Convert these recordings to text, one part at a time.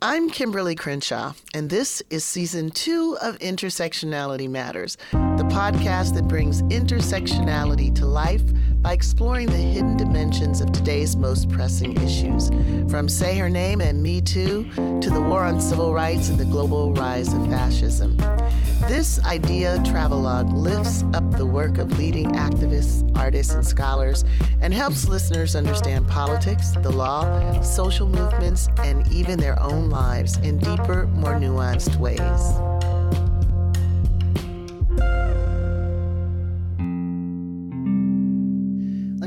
I'm Kimberlé Crenshaw, and this is season two of Intersectionality Matters, the podcast that brings intersectionality to life by exploring the hidden dimensions of today's most pressing issues, from Say Her Name and Me Too to the war on civil rights and the global rise of fascism. This idea travelogue lifts up the work of leading activists, artists, and scholars and helps listeners understand politics, the law, social movements, and even their own lives in deeper, more nuanced ways.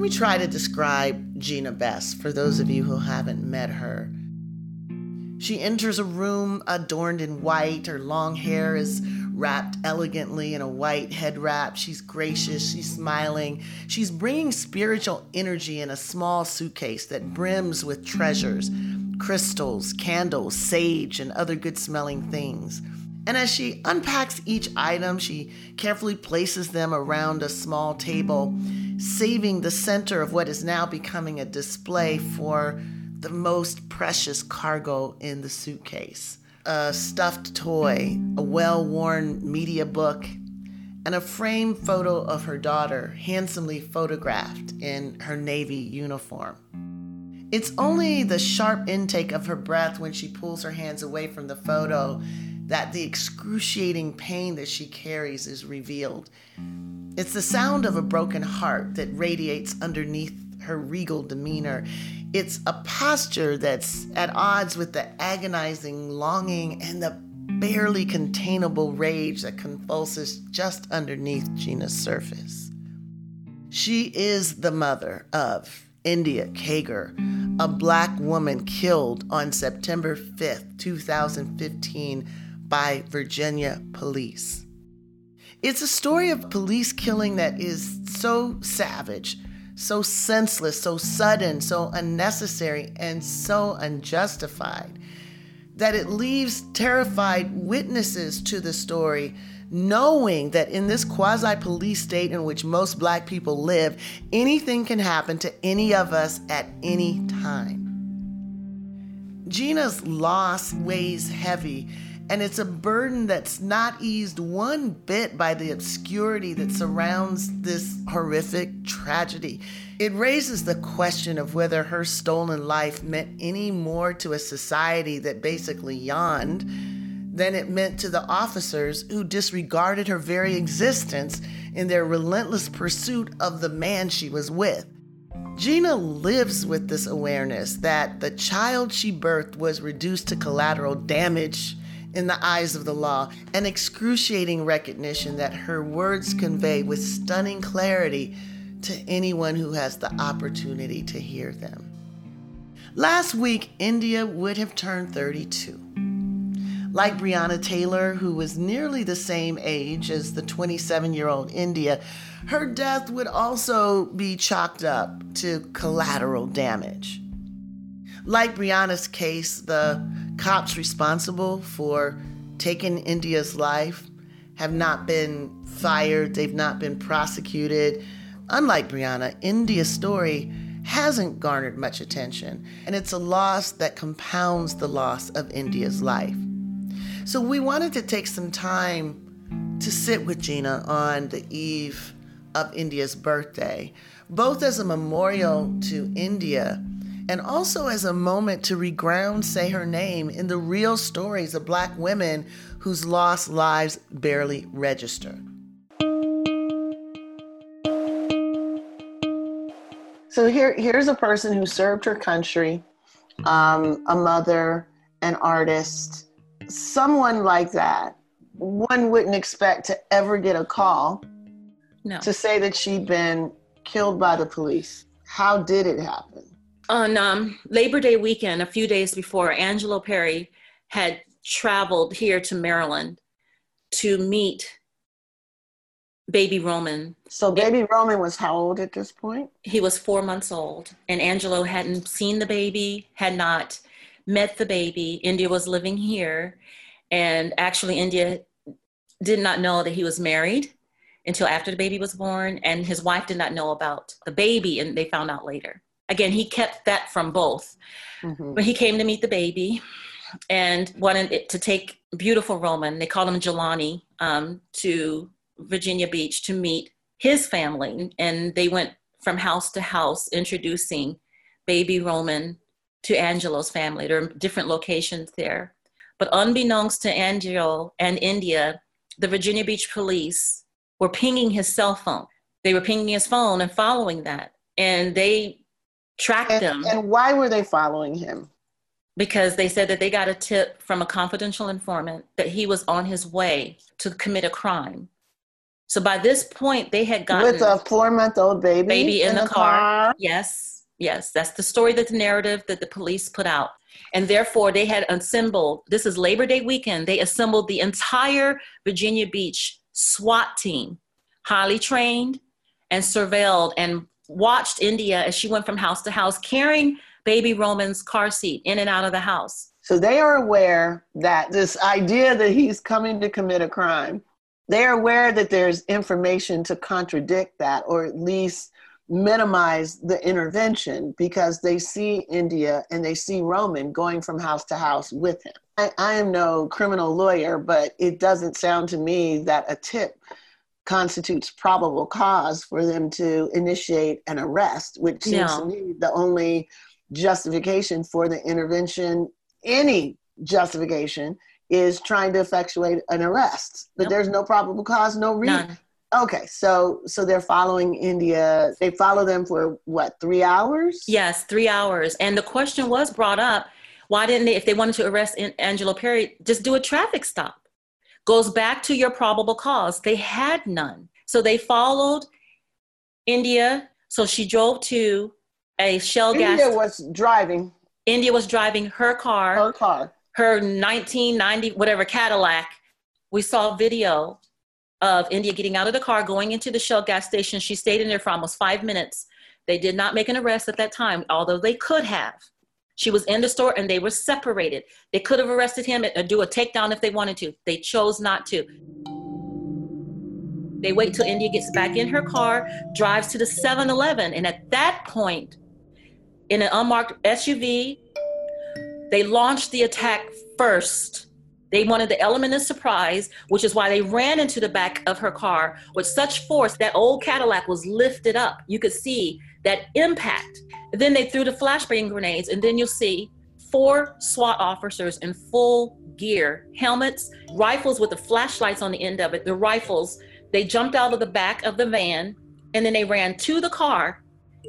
Let me try to describe Gina Best for those of you who haven't met her. She enters a room adorned in white. Her long hair is wrapped elegantly in a white head wrap. She's gracious, she's smiling. She's bringing spiritual energy in a small suitcase that brims with treasures crystals, candles, sage, and other good smelling things. And as she unpacks each item, she carefully places them around a small table, saving the center of what is now becoming a display for the most precious cargo in the suitcase a stuffed toy, a well worn media book, and a framed photo of her daughter, handsomely photographed in her Navy uniform. It's only the sharp intake of her breath when she pulls her hands away from the photo that the excruciating pain that she carries is revealed. It's the sound of a broken heart that radiates underneath her regal demeanor. It's a posture that's at odds with the agonizing longing and the barely containable rage that convulses just underneath Gina's surface. She is the mother of India Kager, a black woman killed on September 5th, 2015, by Virginia police. It's a story of police killing that is so savage so senseless, so sudden, so unnecessary, and so unjustified that it leaves terrified witnesses to the story knowing that in this quasi police state in which most black people live, anything can happen to any of us at any time. Gina's loss weighs heavy and it's a burden that's not eased one bit by the obscurity that surrounds this horrific tragedy. It raises the question of whether her stolen life meant any more to a society that basically yawned than it meant to the officers who disregarded her very existence in their relentless pursuit of the man she was with. Gina lives with this awareness that the child she birthed was reduced to collateral damage in the eyes of the law, an excruciating recognition that her words convey with stunning clarity to anyone who has the opportunity to hear them. Last week, India would have turned 32. Like Breonna Taylor, who was nearly the same age as the 27 year old India, her death would also be chalked up to collateral damage. Like Breonna's case, the cops responsible for taking India's life have not been fired, they've not been prosecuted. Unlike Breonna, India's story hasn't garnered much attention, and it's a loss that compounds the loss of India's life. So we wanted to take some time to sit with Gina on the eve of India's birthday, both as a memorial to India and also as a moment to reground Say Her Name in the real stories of Black women whose lost lives barely register. So here, here's a person who served her country, um, a mother, an artist, someone like that. One wouldn't expect to ever get a call no. to say that she'd been killed by the police. How did it happen? On um, Labor Day weekend, a few days before, Angelo Perry had traveled here to Maryland to meet baby Roman. So baby Roman was how old at this point? He was four months old, and Angelo hadn't seen the baby, had not met the baby. India was living here, and actually, India did not know that he was married until after the baby was born, and his wife did not know about the baby, and they found out later again, he kept that from both. Mm-hmm. But he came to meet the baby. and wanted to take beautiful Roman, they called him Jelani, um, to Virginia Beach to meet his family. And they went from house to house introducing baby Roman to Angelo's family. There are different locations there. But unbeknownst to Angelo and India, the Virginia Beach police were pinging his cell phone. They were pinging his phone and following that. And they tracked and, him. And why were they following him? Because they said that they got a tip from a confidential informant that he was on his way to commit a crime. So by this point, they had gotten with a four-month-old baby, baby in, in the, car. car. Yes, yes, that's the story, that's the narrative that the police put out, and therefore they had assembled. This is Labor Day weekend. They assembled the entire Virginia Beach SWAT team, highly trained and surveilled and watched India as she went from house to house carrying baby Roman's car seat in and out of the house. So they are aware that this idea that he's coming to commit a crime they're aware that there's information to contradict that or at least minimize the intervention because they see India and they see Roman going from house to house with him. I, I, am no criminal lawyer, but it doesn't sound to me that a tip constitutes probable cause for them to initiate an arrest, which seems no. to me the only justification for the intervention, any justification is trying to effectuate an arrest, but nope. there's no probable cause, no reason. Okay, so so they're following India. They follow them for what three hours? Yes, three hours. And the question was brought up: Why didn't they, if they wanted to arrest Angelo Perry, just do a traffic stop? Goes back to your probable cause. They had none, so they followed India. So she drove to a Shell India gas. India was driving. India was driving her car. Her car her 1990 whatever Cadillac. We saw video of India getting out of the car, going into the Shell gas station. She stayed in there for almost five minutes. They did not make an arrest at that time, although they could have. She was in the store and they were separated. They could have arrested him and do a takedown if they wanted to. They chose not to. They wait till India gets back in her car, drives to the 7 Eleven, and at that point, in an unmarked SUV, they launched the attack first. They wanted the element of surprise, which is why they ran into the back of her car with such force that old Cadillac was lifted up. You could see that impact. Then they threw the flashbang grenades, and then you'll see four SWAT officers in full gear, helmets, rifles with the flashlights on the end of it. The rifles, they jumped out of the back of the van, and then they ran to the car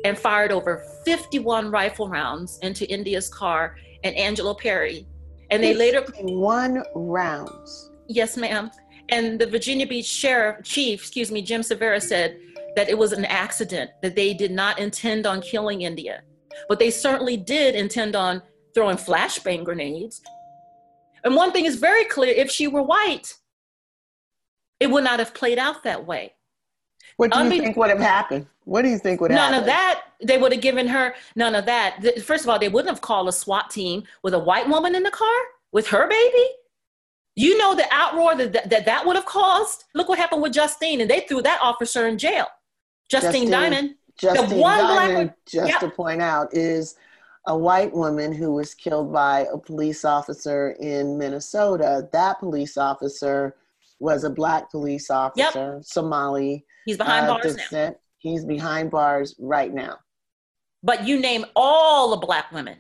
and fired over 51 rifle rounds into India's car and Angelo Perry. And they later one rounds. Yes, ma'am. And the Virginia Beach Sheriff Chief, excuse me, Jim Cervera said that it was an accident, that they did not intend on killing India. But they certainly did intend on throwing flashbang grenades. And one thing is very clear if she were white, it would not have played out that way. What do you Unbe- think would have happened? What do you think would none happen? None of that. They would have given her none of that. First of all, they wouldn't have called a SWAT team with a white woman in the car with her baby. You know the outroar that that, that would have caused. Look what happened with Justine, and they threw that officer in jail. Justine, Justine Damond. Justine the one Damond, black, just yep. to point out, is a white woman who was killed by a police officer in Minnesota. That police officer was a black police officer, yep. Somali He's behind uh, bars now. He's behind bars right now. But you name all the black women,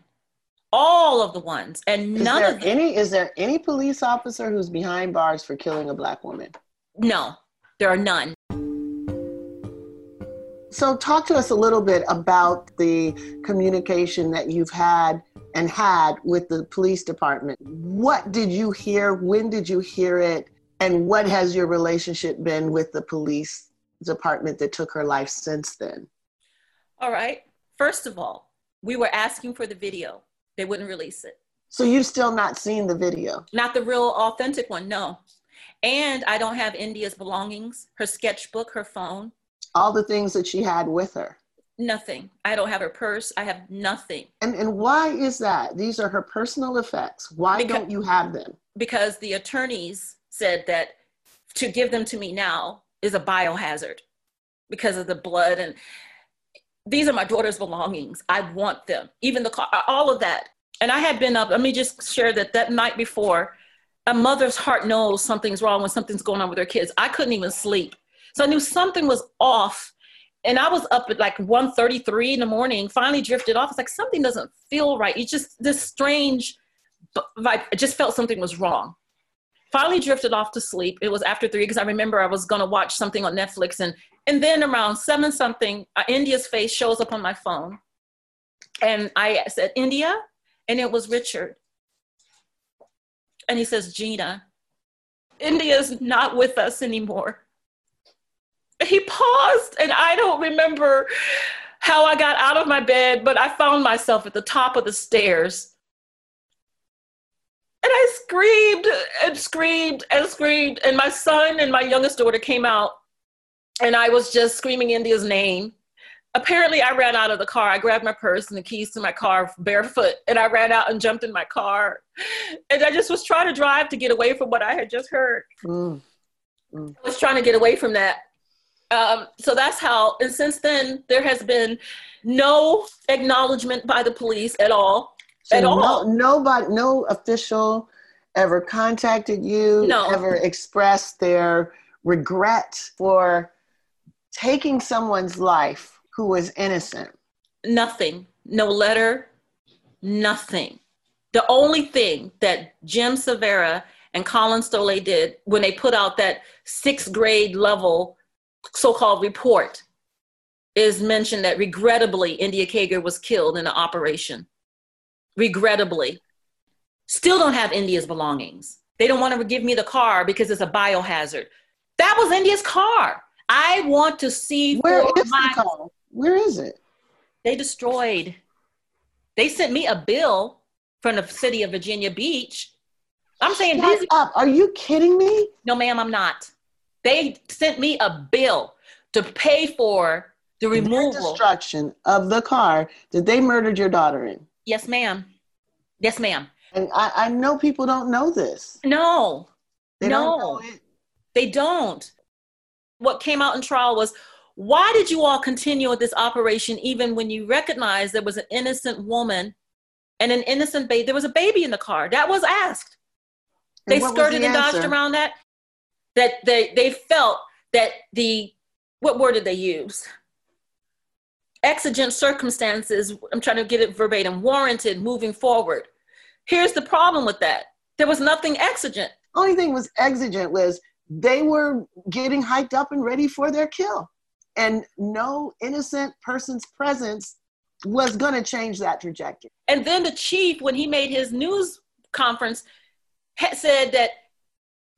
all of the ones, and is none of them. any. Is there any police officer who's behind bars for killing a black woman? No, there are none. So, talk to us a little bit about the communication that you've had and had with the police department. What did you hear? When did you hear it? And what has your relationship been with the police department that took her life since then? All right. First of all, we were asking for the video. They wouldn't release it. So you've still not seen the video? Not the real authentic one, no. And I don't have India's belongings, her sketchbook, her phone. All the things that she had with her. Nothing. I don't have her purse. I have nothing. And and why is that? These are her personal effects. Why because, don't you have them? Because the attorneys said that to give them to me now is a biohazard because of the blood and these are my daughter's belongings. I want them, even the car, all of that. And I had been up, let me just share that that night before, a mother's heart knows something's wrong when something's going on with their kids. I couldn't even sleep. So I knew something was off. And I was up at like 1.33 in the morning, finally drifted off. It's like something doesn't feel right. It's just this strange vibe. I just felt something was wrong. Finally drifted off to sleep. It was after three because I remember I was gonna watch something on Netflix and and then around seven something, uh, India's face shows up on my phone. And I said, India? And it was Richard. And he says, Gina, India's not with us anymore. He paused, and I don't remember how I got out of my bed, but I found myself at the top of the stairs. And I screamed and screamed and screamed. And my son and my youngest daughter came out, and I was just screaming India's name apparently I ran out of the car. I grabbed my purse and the keys to my car barefoot and I ran out and jumped in my car. And I just was trying to drive to get away from what I had just heard. Mm. Mm. I was trying to get away from that. Um, so that's how, and since then, there has been no acknowledgement by the police at all. So at no, all. Nobody, no official ever contacted you, no. ever expressed their regret for taking someone's life who was innocent? Nothing. No letter, nothing. The only thing that Jim Cervera and Colin Stolle did when they put out that sixth grade level so called report is mentioned that regrettably India Kager was killed in an operation. Regrettably. Still don't have India's belongings. They don't want to give me the car because it's a biohazard. That was India's car. I want to see where is my, the car? Where is it? They destroyed. They sent me a bill from the city of Virginia Beach. I'm saying, Shut up. Are you kidding me? No, ma'am, I'm not. They sent me a bill to pay for the removal, destruction of the car that they murdered your daughter in. Yes, ma'am. Yes, ma'am. And I, I know people don't know this. No, they no, don't they don't. What came out in trial was why did you all continue with this operation even when you recognized there was an innocent woman and an innocent baby? There was a baby in the car. That was asked. They skirted the and dodged around that. That they, they felt that the, what word did they use? Exigent circumstances, I'm trying to get it verbatim, warranted moving forward. Here's the problem with that there was nothing exigent. Only thing was exigent was they were getting hyped up and ready for their kill and no innocent person's presence was going to change that trajectory. And then the chief, when he made his news conference, said that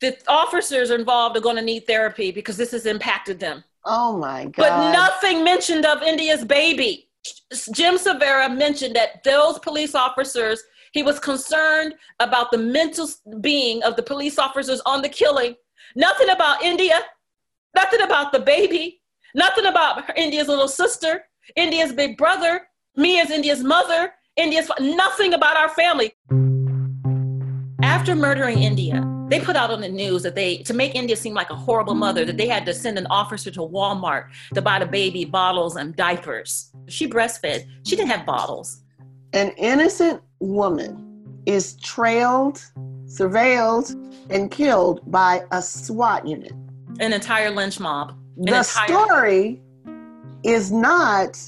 the officers involved are going to need therapy because this has impacted them. Oh my God. But nothing mentioned of India's baby. Jim Cervera mentioned that those police officers, he was concerned about the mental being of the police officers on the killing. Nothing about India, nothing about the baby, Nothing about India's little sister, India's big brother, me as India's mother, India's nothing about our family. After murdering India, they put out on the news that they to make India seem like a horrible mother that they had to send an officer to Walmart to buy the baby bottles and diapers. She breastfed. She didn't have bottles. An innocent woman is trailed, surveilled, and killed by a SWAT unit. An entire lynch mob the story is not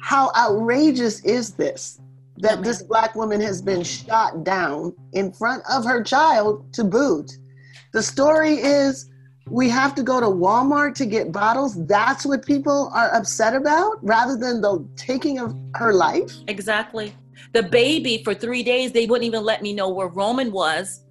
how outrageous is this that this black woman has been shot down in front of her child to boot. The story is we have to go to Walmart to get bottles. That's what people are upset about rather than the taking of her life. Exactly. The baby for three days, they wouldn't even let me know where Roman was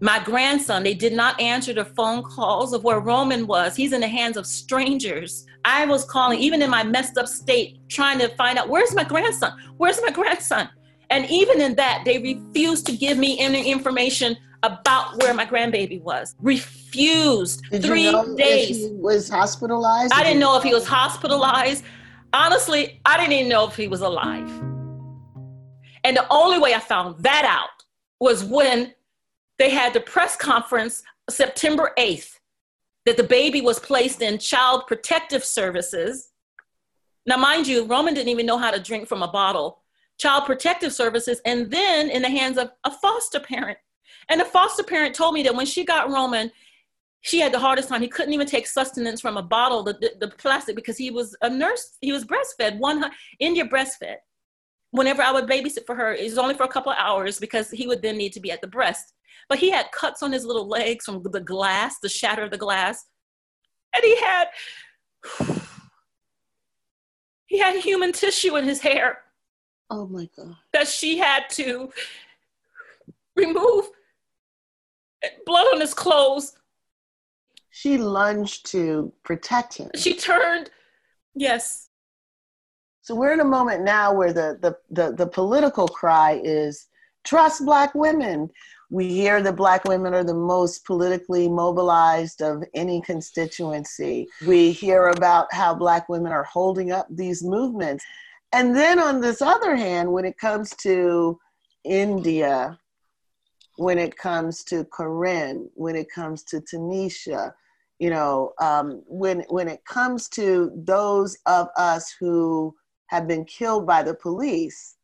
my grandson, they did not answer the phone calls of where Roman was. He's in the hands of strangers. I was calling, even in my messed up state, trying to find out where's my grandson? Where's my grandson? And even in that, they refused to give me any information about where my grandbaby was. Refused. Did Three you know days. he was hospitalized. I didn't know if he was hospitalized. Honestly, I didn't even know if he was alive. And the only way I found that out was when they had the press conference September 8th that the baby was placed in child protective services. Now, mind you, Roman didn't even know how to drink from a bottle. child protective services and then in the hands of a foster parent. And the foster parent told me that when she got Roman, she had the hardest time. He couldn't even take sustenance from a bottle, the, the, the plastic, because he was a nurse. He was breastfed, one India breastfed. Whenever I would babysit for her, it was only for a couple hours because he would then need to be at the breast. But he had cuts on his little legs from the glass, the shatter of the glass. And he had he had human tissue in his hair. Oh my God. That she had to remove blood on his clothes. She lunged to protect him. She turned, yes. So we're in a moment now where the, the, the, the political cry is trust Black women. We hear that Black women are the most politically mobilized of any constituency. We hear about how Black women are holding up these movements. And then on this other hand, when it comes to India, when it comes to Korryn, when it comes to Tanisha, you know, um, when when it comes to those of us who have been killed by the police,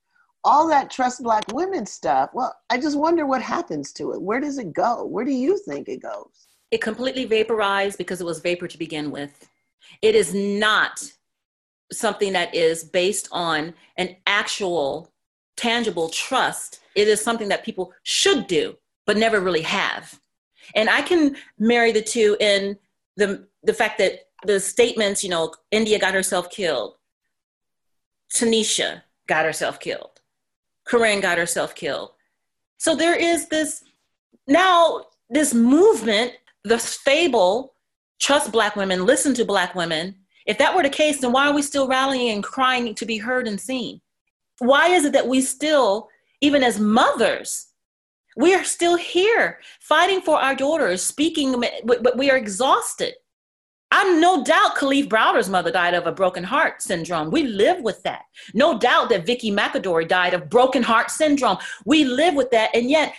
all that trust black women stuff, well, I just wonder what happens to it. Where does it go? Where do you think it goes? It completely vaporized because it was vapor to begin with. It is not something that is based on an actual tangible trust. It is something that people should do, but never really have. And I can marry the two in the, the fact that the statements, you know, India got herself killed, Tanisha got herself killed. Korryn got herself killed. So there is this now this movement, the fable, trust black women, listen to black women. If that were the case, then why are we still rallying and crying to be heard and seen? Why is it that we still, even as mothers, we are still here fighting for our daughters, speaking, but we are exhausted. I'm no doubt Kalief Browder's mother died of a broken heart syndrome. We live with that. No doubt that Vicky McAdory died of broken heart syndrome. We live with that. And yet,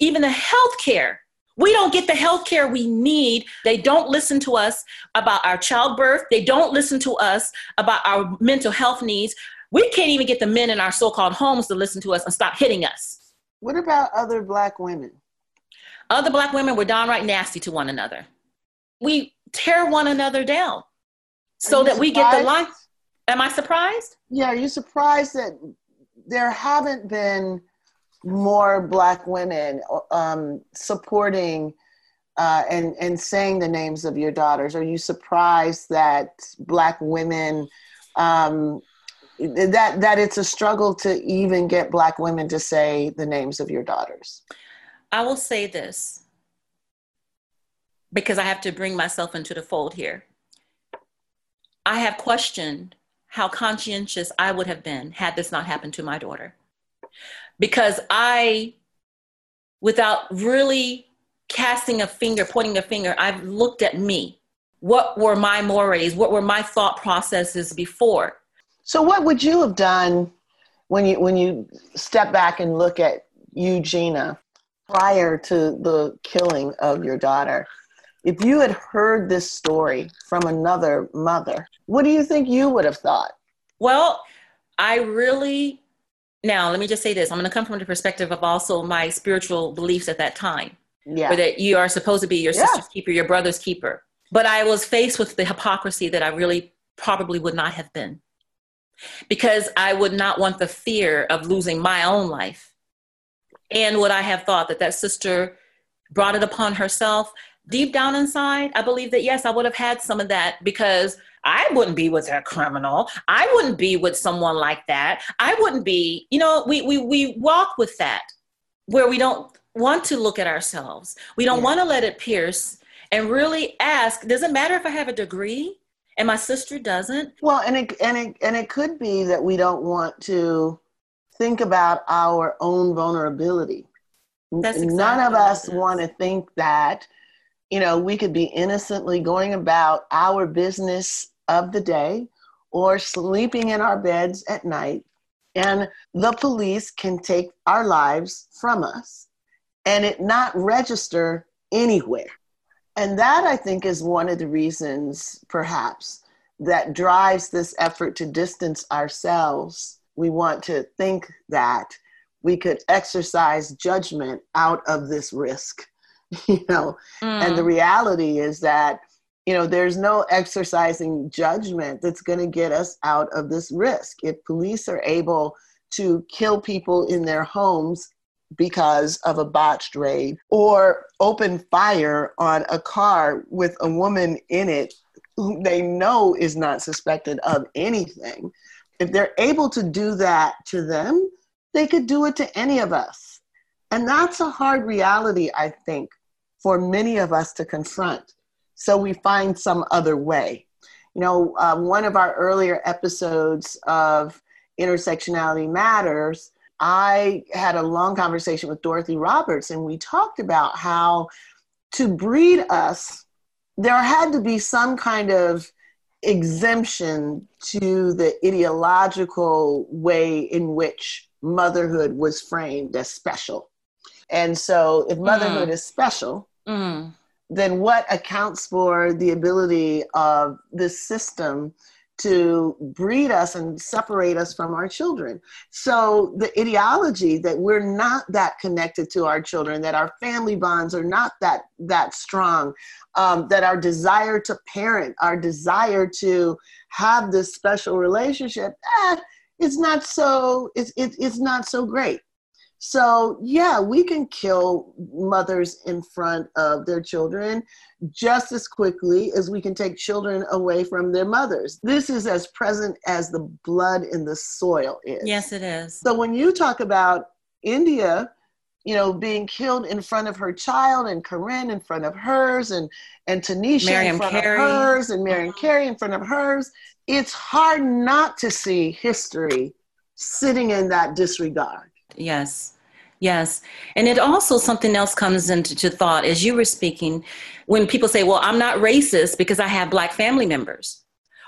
even the health care, we don't get the health care we need. They don't listen to us about our childbirth. They don't listen to us about our mental health needs. We can't even get the men in our so called homes to listen to us and stop hitting us. What about other Black women? Other Black women were downright nasty to one another. We tear one another down so that we get the life. Am I surprised? Yeah, are you surprised that there haven't been more Black women um, supporting uh, and and saying the names of your daughters? Are you surprised that Black women um, that that it's a struggle to even get Black women to say the names of your daughters? I will say this because I have to bring myself into the fold here. I have questioned how conscientious I would have been had this not happened to my daughter. Because I, without really casting a finger, pointing a finger, I've looked at me. What were my mores? What were my thought processes before? So, what would you have done when you when you step back and look at Eugenia prior to the killing of your daughter? If you had heard this story from another mother, what do you think you would have thought? Well, I really, now let me just say this I'm going to come from the perspective of also my spiritual beliefs at that time. Yeah. Where that you are supposed to be your yeah. sister's keeper, your brother's keeper. But I was faced with the hypocrisy that I really probably would not have been. Because I would not want the fear of losing my own life. And would I have thought that that sister brought it upon herself deep down inside, I believe that yes, I would have had some of that because I wouldn't be with a criminal. I wouldn't be with someone like that. I wouldn't be, you know, we we we walk with that where we don't want to look at ourselves. We don't yeah. want to let it pierce and really ask, does it matter if I have a degree and my sister doesn't? Well, and it and it and it could be that we don't want to think about our own vulnerability. That's exactly None of us want to think that you know, we could be innocently going about our business of the day or sleeping in our beds at night, and the police can take our lives from us and it not register anywhere. And that, I think, is one of the reasons, perhaps, that drives this effort to distance ourselves we want to think that we could exercise judgment out of this risk you know mm. and the mm. reality is that you know there's no exercising judgment that's going to get us out of this risk if police are able to kill people in their homes because of a botched raid or open fire on a car with a woman in it who they know is not suspected of anything if they're able to do that to them they could do it to any of us and that's a hard reality i think for many of us to confront so we find some other way. You know, uh, one of our earlier episodes of Intersectionality Matters, I had a long conversation with Dorothy Roberts, and we talked about how to breed us, there had to be some kind of exemption to the ideological way in which motherhood was framed as special. And so, if motherhood mm. is special, mm then what accounts for the ability of this system to breed us and separate us from our children. So the ideology that we're not that connected to our children, that our family bonds are not that that strong, um, that our desire to parent, our desire to have this special relationship, eh, it's not so it's it, it's not so great. So, yeah, we can kill mothers in front of their children just as quickly as we can take children away from their mothers. This is as present as the blood in the soil is. Yes, it is. So, when you talk about India, you know, being killed in front of her child, and Korryn in front of hers, and and Tanisha in front Carey. of hers, and Marion uh-huh. Carey in front of hers. It's hard not to see history sitting in that disregard. Yes. Yes. And it also something else comes into thought as you were speaking when people say, well, I'm not racist because I have black family members,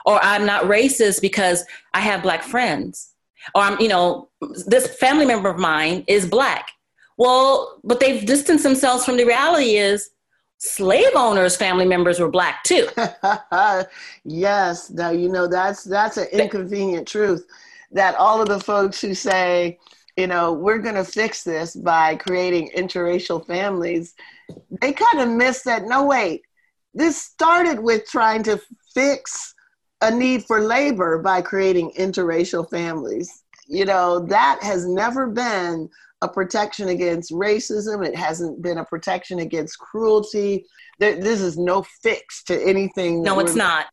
or I'm not racist because I have black friends, or I'm, you know, this family member of mine is black. Well, but they've distanced themselves from the reality is slave owners' family members were black too. yes. Now, you know, that's, that's an inconvenient truth that all of the folks who say, you know, we're going to fix this by creating interracial families, they kind of miss that. No, wait, this started with trying to fix a need for labor by creating interracial families. You know, that has never been a protection against racism, it hasn't been a protection against cruelty. This is no fix to anything. No, it's not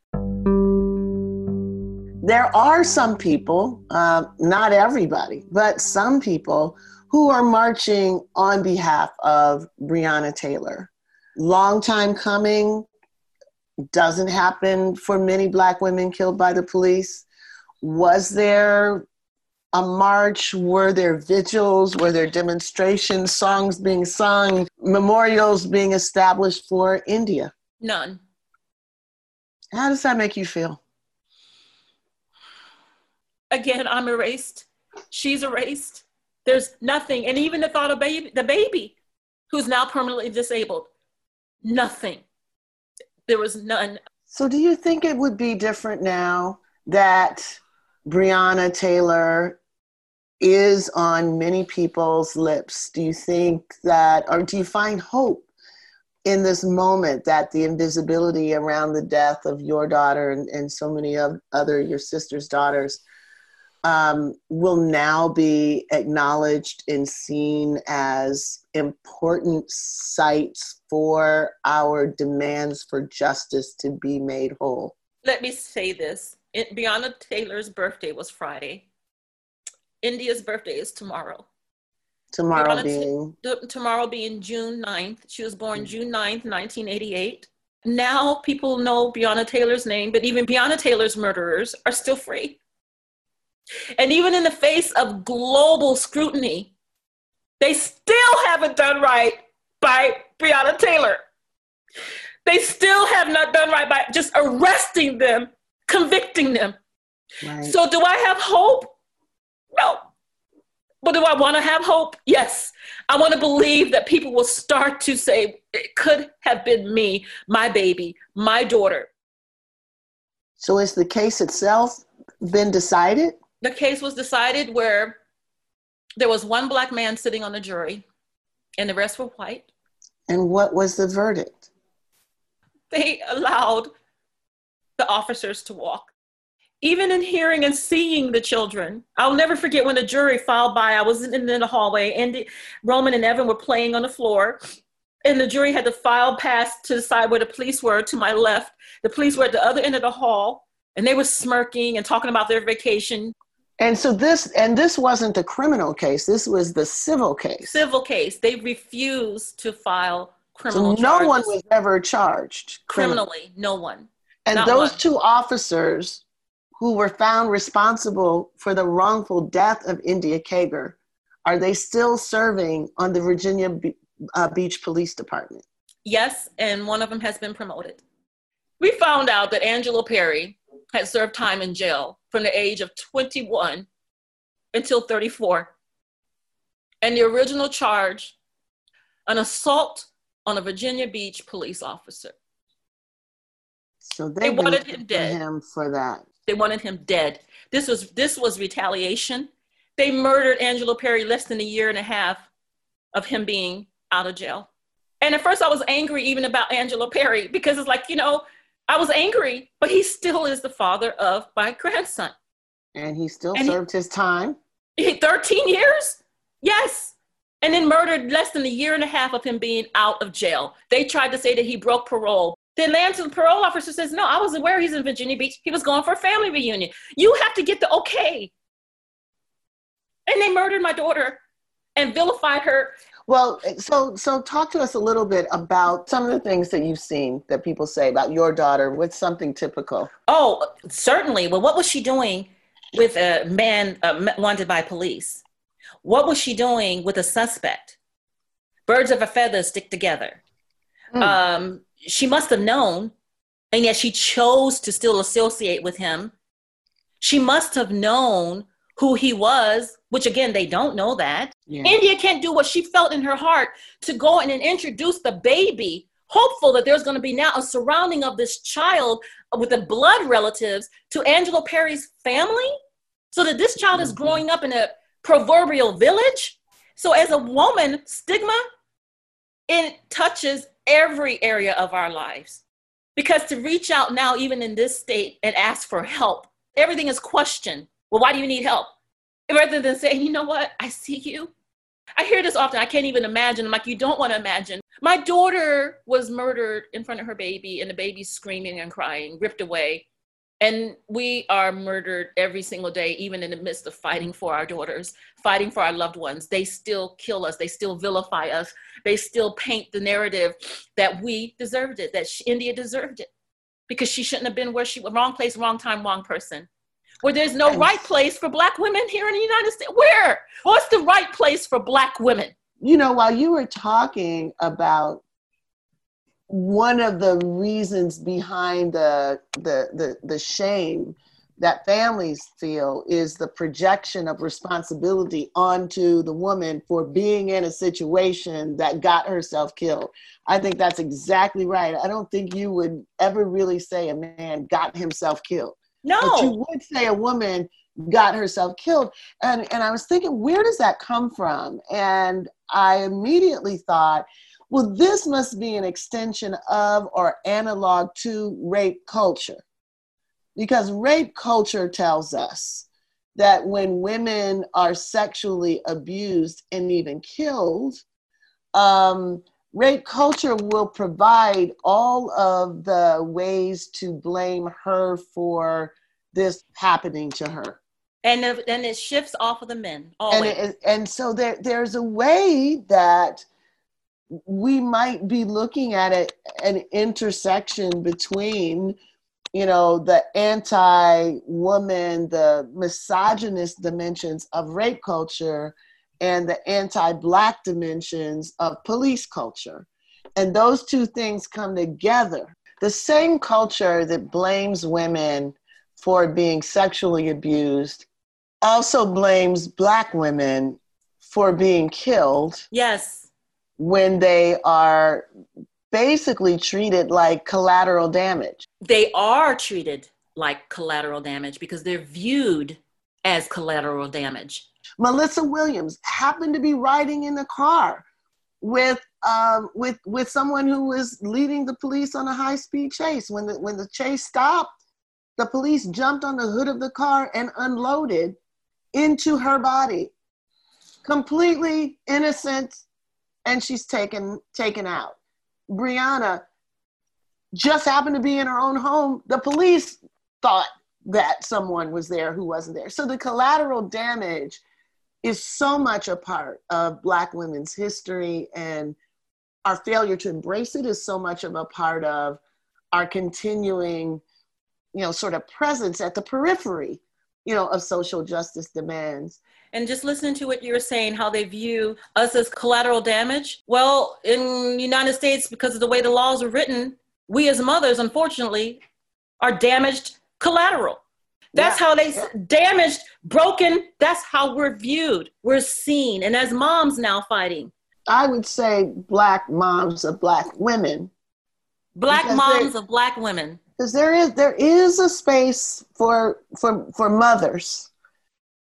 there are some people, uh, not everybody, but some people who are marching on behalf of Breonna Taylor. Long time coming, doesn't happen for many black women killed by the police. Was there a march? Were there vigils? Were there demonstrations, songs being sung, memorials being established for India? None. How does that make you feel? Again, I'm erased. She's erased. There's nothing. And even the thought of baby, the baby who's now permanently disabled, nothing. There was none. So, do you think it would be different now that Breonna Taylor is on many people's lips? Do you think that, or do you find hope in this moment that the invisibility around the death of your daughter and, and so many of other your sister's daughters um, will now be acknowledged and seen as important sites for our demands for justice to be made whole. Let me say this it, Breonna Taylor's birthday was Friday. India's birthday is tomorrow. Tomorrow Breonna being? T- tomorrow being June 9th. She was born mm-hmm. June 9th, 1988. Now people know Breonna Taylor's name, but even Breonna Taylor's murderers are still free. And even in the face of global scrutiny, they still haven't done right by Breonna Taylor. They still have not done right by just arresting them, convicting them. Right. So, do I have hope? No. But do I want to have hope? Yes. I want to believe that people will start to say, it could have been me, my baby, my daughter. So, is the case itself been decided? The case was decided where there was one black man sitting on the jury and the rest were white. And what was the verdict? They allowed the officers to walk. Even in hearing and seeing the children, I'll never forget when the jury filed by. I was in, in the hallway, and Roman and Evan were playing on the floor, and the jury had to file past to decide where the police were to my left. The police were at the other end of the hall, and they were smirking and talking about their vacation. And so this and this wasn't a criminal case. This was the civil case. Civil case. They refused to file criminal. So no charges. one was ever charged criminally. No one. And Not those one. two officers who were found responsible for the wrongful death of India Kager, are they still serving on the Virginia Be- uh, Beach Police Department? Yes, and one of them has been promoted. We found out that Angelo Perry had served time in jail from the age of 21 until 34. And the original charge, an assault on a Virginia Beach police officer. So They they wanted him dead. him for that. They wanted him dead. This was this was retaliation. They murdered Angelo Perry less than a year and a half of him being out of jail. And at first I was angry even about Angelo Perry because it's like, you know, I was angry, but he still is the father of my grandson. And he still And he- served his time. 13 years? Yes. And then murdered less than a year and a half of him being out of jail. They tried to say that he broke parole. Then Lance, the Atlanta parole officer says, No, I was aware he's in Virginia Beach. He was going for a family reunion. You have to get the okay. And they murdered my daughter and vilified her. Well, so so talk to us a little bit about some of the things that you've seen that people say about your daughter. What's something typical? Oh, certainly. Well, what was she doing with a man uh, wanted by police? What was she doing with a suspect? Birds of a feather stick together. Hmm. Um, she must have known, and yet she chose to still associate with him. She must have known who he was, which again, they don't know that. Yeah. India can't do what she felt in her heart to go in and introduce the baby, hopeful that there's going to be now a surrounding of this child with the blood relatives to Angelo Perry's family, so that this child is Mhm. growing up in a proverbial village. So, as a woman, stigma it touches every area of our lives because to reach out now, even in this state, and ask for help, everything is questioned. Well, why do you need help? Rather than saying, you know what, I see you. I hear this often. I can't even imagine. I'm like, you don't want to imagine. My daughter was murdered in front of her baby, and the baby's screaming and crying, ripped away. And we are murdered every single day, even in the midst of fighting for our daughters, fighting for our loved ones. They still kill us, they still vilify us, they still paint the narrative that we deserved it, that India deserved it, because she shouldn't have been where she was. Wrong place, wrong time, wrong person. Where there's no right place for Black women here in the United States. Where? What's the right place for Black women? You know, while you were talking about one of the reasons behind the the the, the shame that families feel is the projection of responsibility onto the woman for being in a situation that got herself killed. I think that's exactly right. I don't think you would ever really say a man got himself killed. But you would say a woman got herself killed. And and I was thinking, where does that come from? And I immediately thought, well, this must be an extension of or analog to rape culture. Because rape culture tells us that when women are sexually abused and even killed, um, rape culture will provide all of the ways to blame her for this happening to her. And, the- and it shifts off of the men. And, Always. it, and so there, there's a way that we might be looking at it, an intersection between, you know, the anti-woman, the misogynist dimensions of rape culture and the anti-black dimensions of police culture. And those two things come together. The same culture that blames women for being sexually abused also blames black women for being killed yes. when they are basically treated like collateral damage. They are treated like collateral damage because they're viewed as collateral damage. Malissa Williams happened to be riding in the car with um, with with someone who was leading the police on a high speed chase. When the when the chase stopped, the police jumped on the hood of the car and unloaded into her body, completely innocent, and she's taken taken out. Breonna just happened to be in her own home. The police thought that someone was there who wasn't there. So the collateral damage is so much a part of Black women's history, and our failure to embrace it is so much of a part of our continuing, you know, sort of presence at the periphery, you know, of social justice demands. And just listening to what you were saying, how they view us as collateral damage. Well, in the United States, because of the way the laws are written, we as mothers, unfortunately, are damaged collateral. That's yeah. how they damaged, broken. That's how we're viewed. We're seen. And as moms now fighting. I would say black moms of black women. Black moms of black women. Because there is there is a space for for for mothers,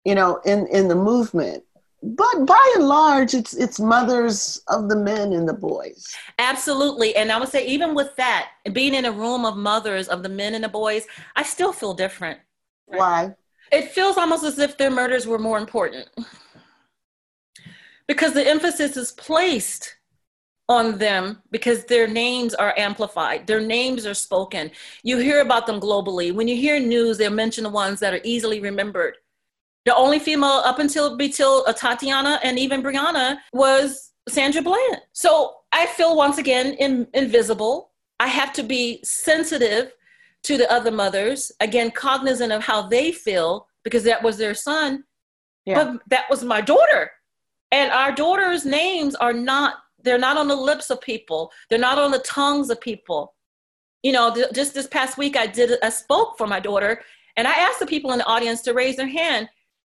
you know, in in the movement but by and large it's it's mothers of the men and the boys absolutely and i would say even with that being in a room of mothers of the men and the boys i still feel different why? It feels almost as if their murders were more important. Because the emphasis is placed on them because their names are amplified. Their names are spoken. You hear about them globally. When you hear news they'll mention the ones that are easily remembered. The only female up until until uh, Tatiana and even Breonna was Sandra Bland. So I feel once again in, invisible. I have to be sensitive to the other mothers, again, cognizant of how they feel because that was their son. Yeah. But that was my daughter. And our daughters' names are not, they're not on the lips of people, they're not on the tongues of people. You know, th- just this past week, I did, I spoke for my daughter, and I asked the people in the audience to raise their hand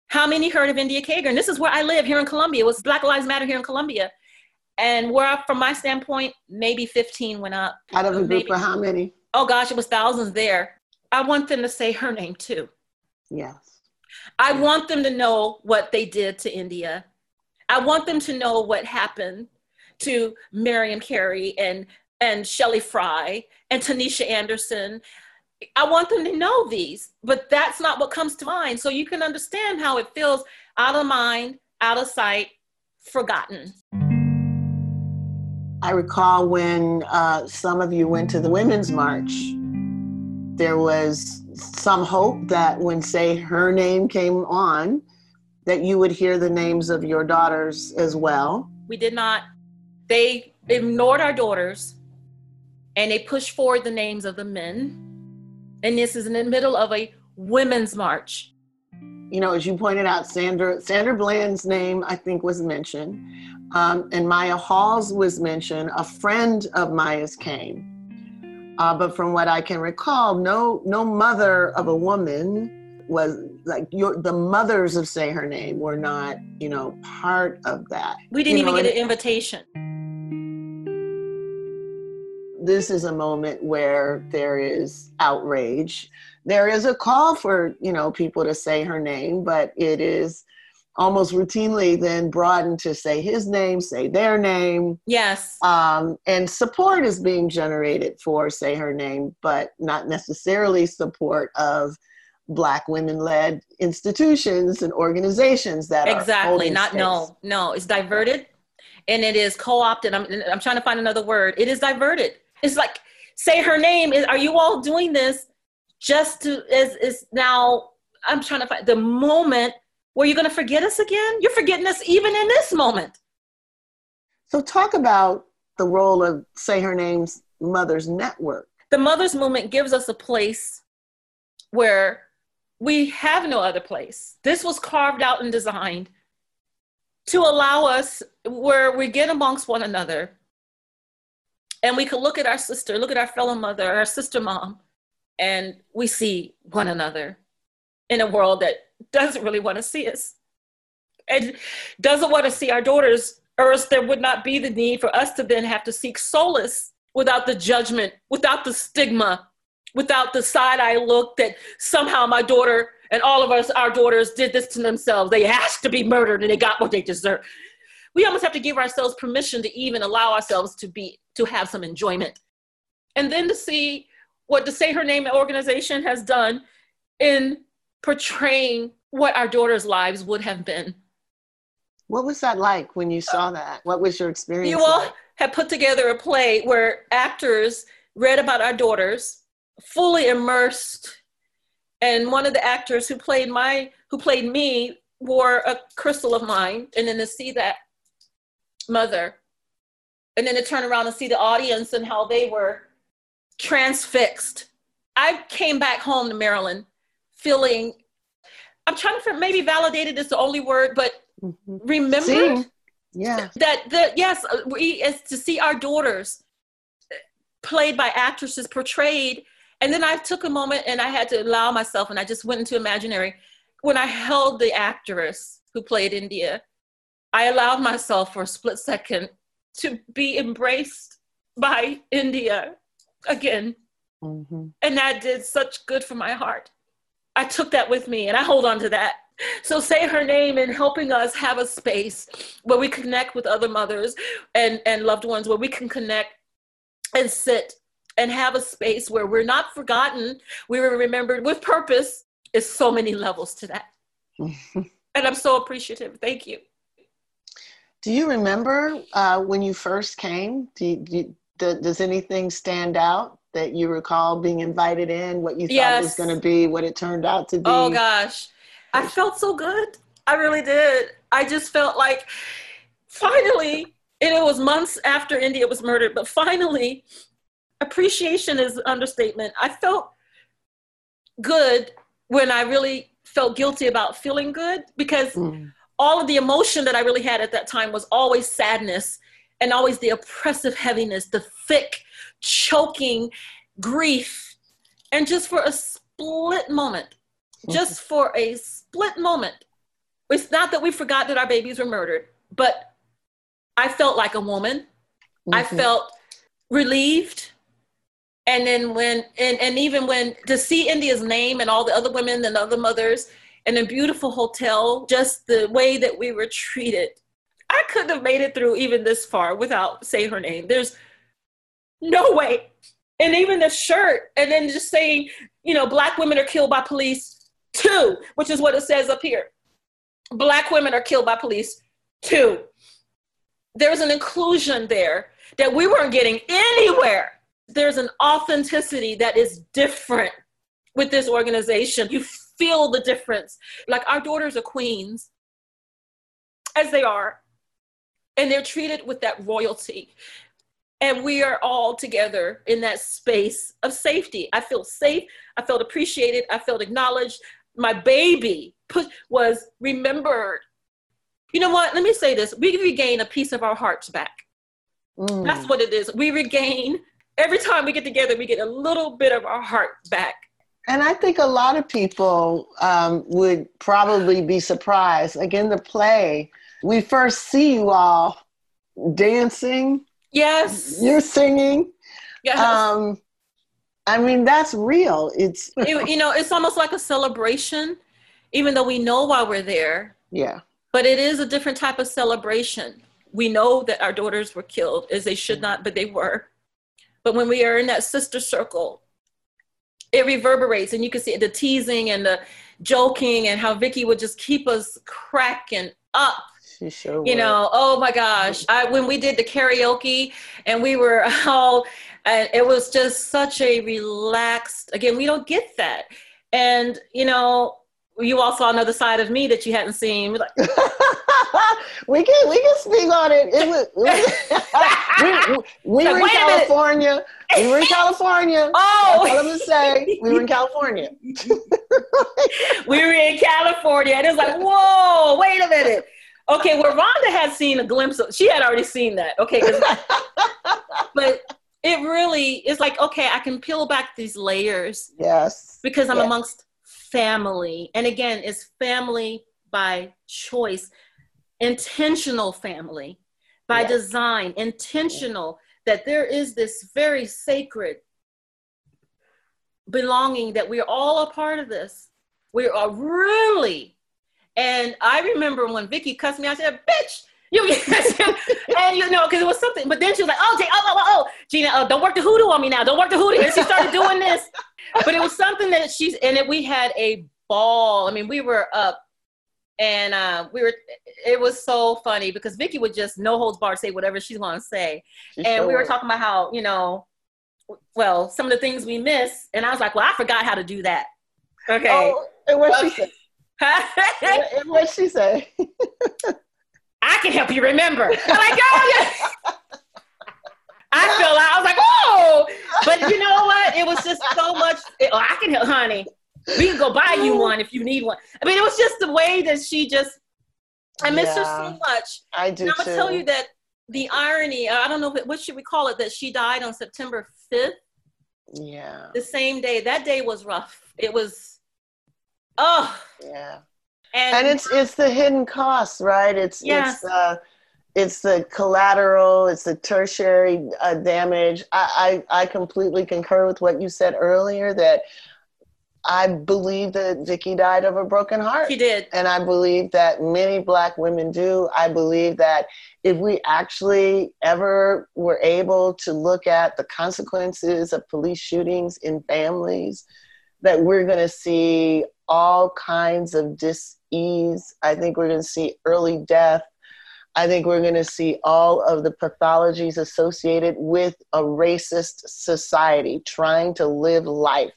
how many heard of India Kager? And this is where I live here in Columbia. It was Black Lives Matter here in Columbia. And where, from my standpoint, maybe 15 went up. Out of a group maybe, of how many? Oh gosh, it was thousands there. I want them to say her name too. Yes. I want them to know what they did to India. I want them to know what happened to Miriam Carey and and Shelly Frey and Tanisha Anderson I want them to know these, but that's not what comes to mind. So you can understand how it feels out of mind, out of sight, forgotten. I recall when uh, some of you went to the Women's March, there was some hope that when, say, her name came on, that you would hear the names of your daughters as well. We did not. They ignored our daughters and they pushed forward the names of the men and this is in the middle of a women's march. You know, as you pointed out, Sandra Sandra Bland's name I think was mentioned, um, and Mya Hall's was mentioned. A friend of Mya's came, uh, but from what I can recall, no no mother of a woman was like your the mothers of say her name were not you know part of that. We didn't you even know, get an invitation this is a moment where there is outrage. There is a call for, you know, people to say her name, but it is almost routinely then broadened to say his name, say their name. Yes. Um, and support is being generated for say her name, but not necessarily support of black women led institutions and organizations that exactly not space. no no it's diverted and it is co-opted I'm, I'm trying to find another word it is diverted it's like say her name. Is are you all doing this just to is is now? I'm trying to find the moment where you're going to forget us again. You're forgetting us even in this moment. So talk about the role of say her name's mother's network. The mother's movement gives us a place where we have no other place. This was carved out and designed to allow us where we get amongst one another and we could look at our sister, look at our fellow mother, our sister mom, and we see one another in a world that doesn't really want to see us and doesn't want to see our daughters, or else there would not be the need for us to then have to seek solace without the judgment, without the stigma, without the side eye look that somehow my daughter and all of us, our daughters, did this to themselves. They asked to be murdered and they got what they deserve. We almost have to give ourselves permission to even allow ourselves to be to have some enjoyment. And then to see what the Say Her Name organization has done in portraying what our daughters' lives would have been. What was that like when you saw that? What was your experience? You all like? had put together a play where actors read about our daughters, fully immersed. And one of the actors who played my who played me wore a crystal of mine, and then to see that mother, and then to turn around and see the audience and how they were transfixed. I came back home to Maryland feeling I'm trying to maybe validated is the only word, but mm-hmm. remember yeah. that the yes we is to see our daughters played by actresses portrayed. And then i took a moment and i had to allow myself and i just went into imaginary. When i held the actress who played india i allowed myself for a split second to be embraced by india again mm-hmm. and that did such good for my heart I took that with me and I hold on to that. So say her name in helping us have a space where we connect with other mothers and, and loved ones, where we can connect and sit and have a space where we're not forgotten, we were remembered with purpose. Is so many levels to that. and I'm so appreciative. Thank you. Do you remember uh, when you first came? Do you, do you, does anything stand out? that you recall being invited in, what you thought yes. was going to be, what it turned out to be? Oh gosh, I felt so good. I really did. I just felt like finally, and it was months after India was murdered, but finally, appreciation is understatement. I felt good when I really felt guilty about feeling good because mm. all of the emotion that I really had at that time was always sadness and always the oppressive heaviness, the thick choking grief. And just for a split moment, just for a split moment, it's not that we forgot that our babies were murdered, but I felt like a woman. Mm-hmm. I felt relieved. And then when, and, and even when to see India's name and all the other women and other mothers in a beautiful hotel, just the way that we were treated. I couldn't have made it through even this far without saying her name. There's no way. And even the shirt, and then just saying, you know, black women are killed by police too, which is what it says up here. Black women are killed by police too. There's an inclusion there that we weren't getting anywhere. There's an authenticity that is different with this organization. You feel the difference. Like our daughters are queens, as they are, and they're treated with that royalty and we are all together in that space of safety. I feel safe. I felt appreciated. I felt acknowledged. My baby put, was remembered. You know what? Let me say this. We regain a piece of our hearts back. Mm. That's what it is. We regain, every time we get together, we get a little bit of our heart back. And I think a lot of people um, would probably be surprised. Like in the play, we first see you all dancing Yes. You're singing. Yes. Um, I mean, that's real. It's, it, you know, it's almost like a celebration, even though we know why we're there. Yeah. But it is a different type of celebration. We know that our daughters were killed, as they should not, but they were. But when we are in that sister circle, it reverberates, and you can see the teasing and the joking, and how Vicky would just keep us cracking up she sure you know, oh my gosh. I when we did the karaoke and we were all and it was just such a relaxed again, we don't get that. And you know, you all saw another side of me that you hadn't seen. we can we can speak on it. it was, we, we, we were in California. We were in California. Oh, that's all I'm gonna say. We were in California. we were in California, and it's like, whoa, wait a minute. Okay, well, Rhonda had seen a glimpse of. She had already seen that. Okay, but it really is like okay, I can peel back these layers. Yes. Because I'm yes. amongst family, and again, it's family by choice, intentional family by yes. design, intentional that there is this very sacred belonging that we're all a part of this We are really, and I remember when Vicky cussed me, I said, "Bitch." You and you know because it was something, but then she was like, "Oh, oh, oh, oh, oh, Gina, uh, don't work the hoodoo on me now. Don't work the hoodoo." And she started doing this, but it was something that she's and it, we had a ball. I mean, we were up and uh, we were it was so funny because Vicky would just no holds barred say whatever she's going to say, she and we were talking about how you know, well, some of the things we miss, and I was like, well, I forgot how to do that. Okay. Oh, and what okay. she and what she say? I can help you remember. I'm like, oh, yeah. I feel like I was like, oh, but you know what? It was just so much. oh, I can help, honey we can go buy you mm-hmm. one if you need one. I mean, it was just the way that she just. I miss yeah, her so much. I do. And I'm gonna tell you that the irony. Uh, I don't know what should we call it. That she died on September 5th. Yeah. The same day. That day was rough. It was. Oh. Yeah. And, and it's it's the hidden costs, right? It's yes. it's uh it's the collateral, it's the tertiary uh, damage. I, I I completely concur with what you said earlier that I believe that Vicky died of a broken heart. She did. And I believe that many Black women do. I believe that if we actually ever were able to look at the consequences of police shootings in families, that we're going to see all kinds of dis-ease. I think we're going to see early death. I think we're going to see all of the pathologies associated with a racist society trying to live life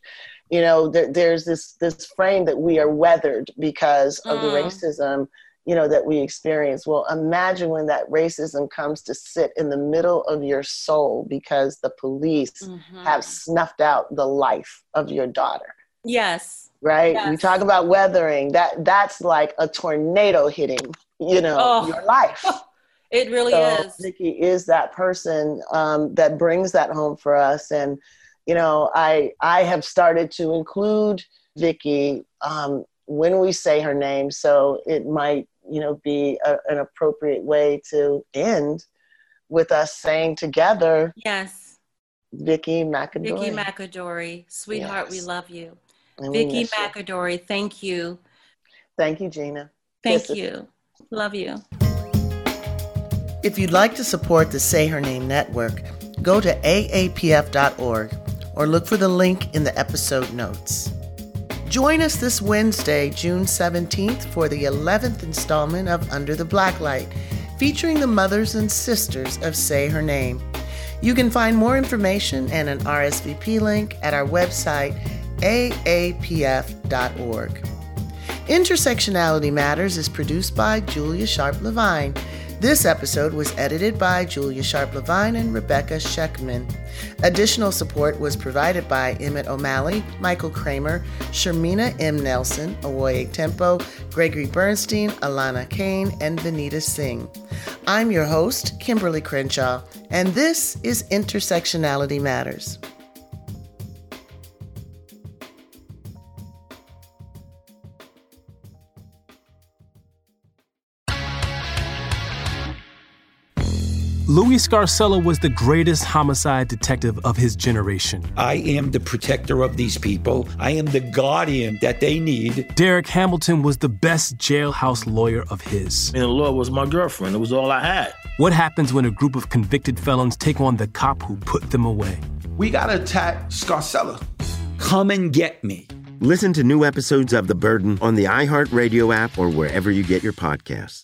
you know there, there's this this frame that we are weathered because of mm. the racism you know that we experience well imagine when that racism comes to sit in the middle of your soul because the police mm-hmm. have snuffed out the life of your daughter yes right yes. we talk about weathering that that's like a tornado hitting you know oh. your life it really so is Nikki is that person um, that brings that home for us and you know, I I have started to include Vicky um, when we say her name, so it might you know be a, an appropriate way to end with us saying together, yes, Vicky McAdory. Vicky McAdory, sweetheart, yes. we love you. And Vicky McAdory, you. thank you. Thank you, Gina. Thank Kiss you. Love you. If you'd like to support the Say Her Name Network, go to aapf.org or look for the link in the episode notes. Join us this Wednesday, June 17th, for the 11th installment of Under the Blacklight, featuring the mothers and sisters of Say Her Name. You can find more information and an RSVP link at our website, aapf.org. Intersectionality Matters is produced by Julia Sharpe-Levine. This episode was edited by Julia Sharpe-Levine and Rebecca Scheckman. Additional support was provided by Emmett O'Malley, Michael Kramer, Shermena M. Nelson, Awoye Timpo, Gregory Bernstein, Alanna Kane, and Vanita Singh. I'm your host, Kimberlé Crenshaw, and this is Intersectionality Matters. Louis Scarcella was the greatest homicide detective of his generation. I am the protector of these people. I am the guardian that they need. Derek Hamilton was the best jailhouse lawyer of his. And the law was my girlfriend. It was all I had. What happens when a group of convicted felons take on the cop who put them away? We gotta attack Scarcella. Come and get me. Listen to new episodes of The Burden on the iHeartRadio app or wherever you get your podcasts.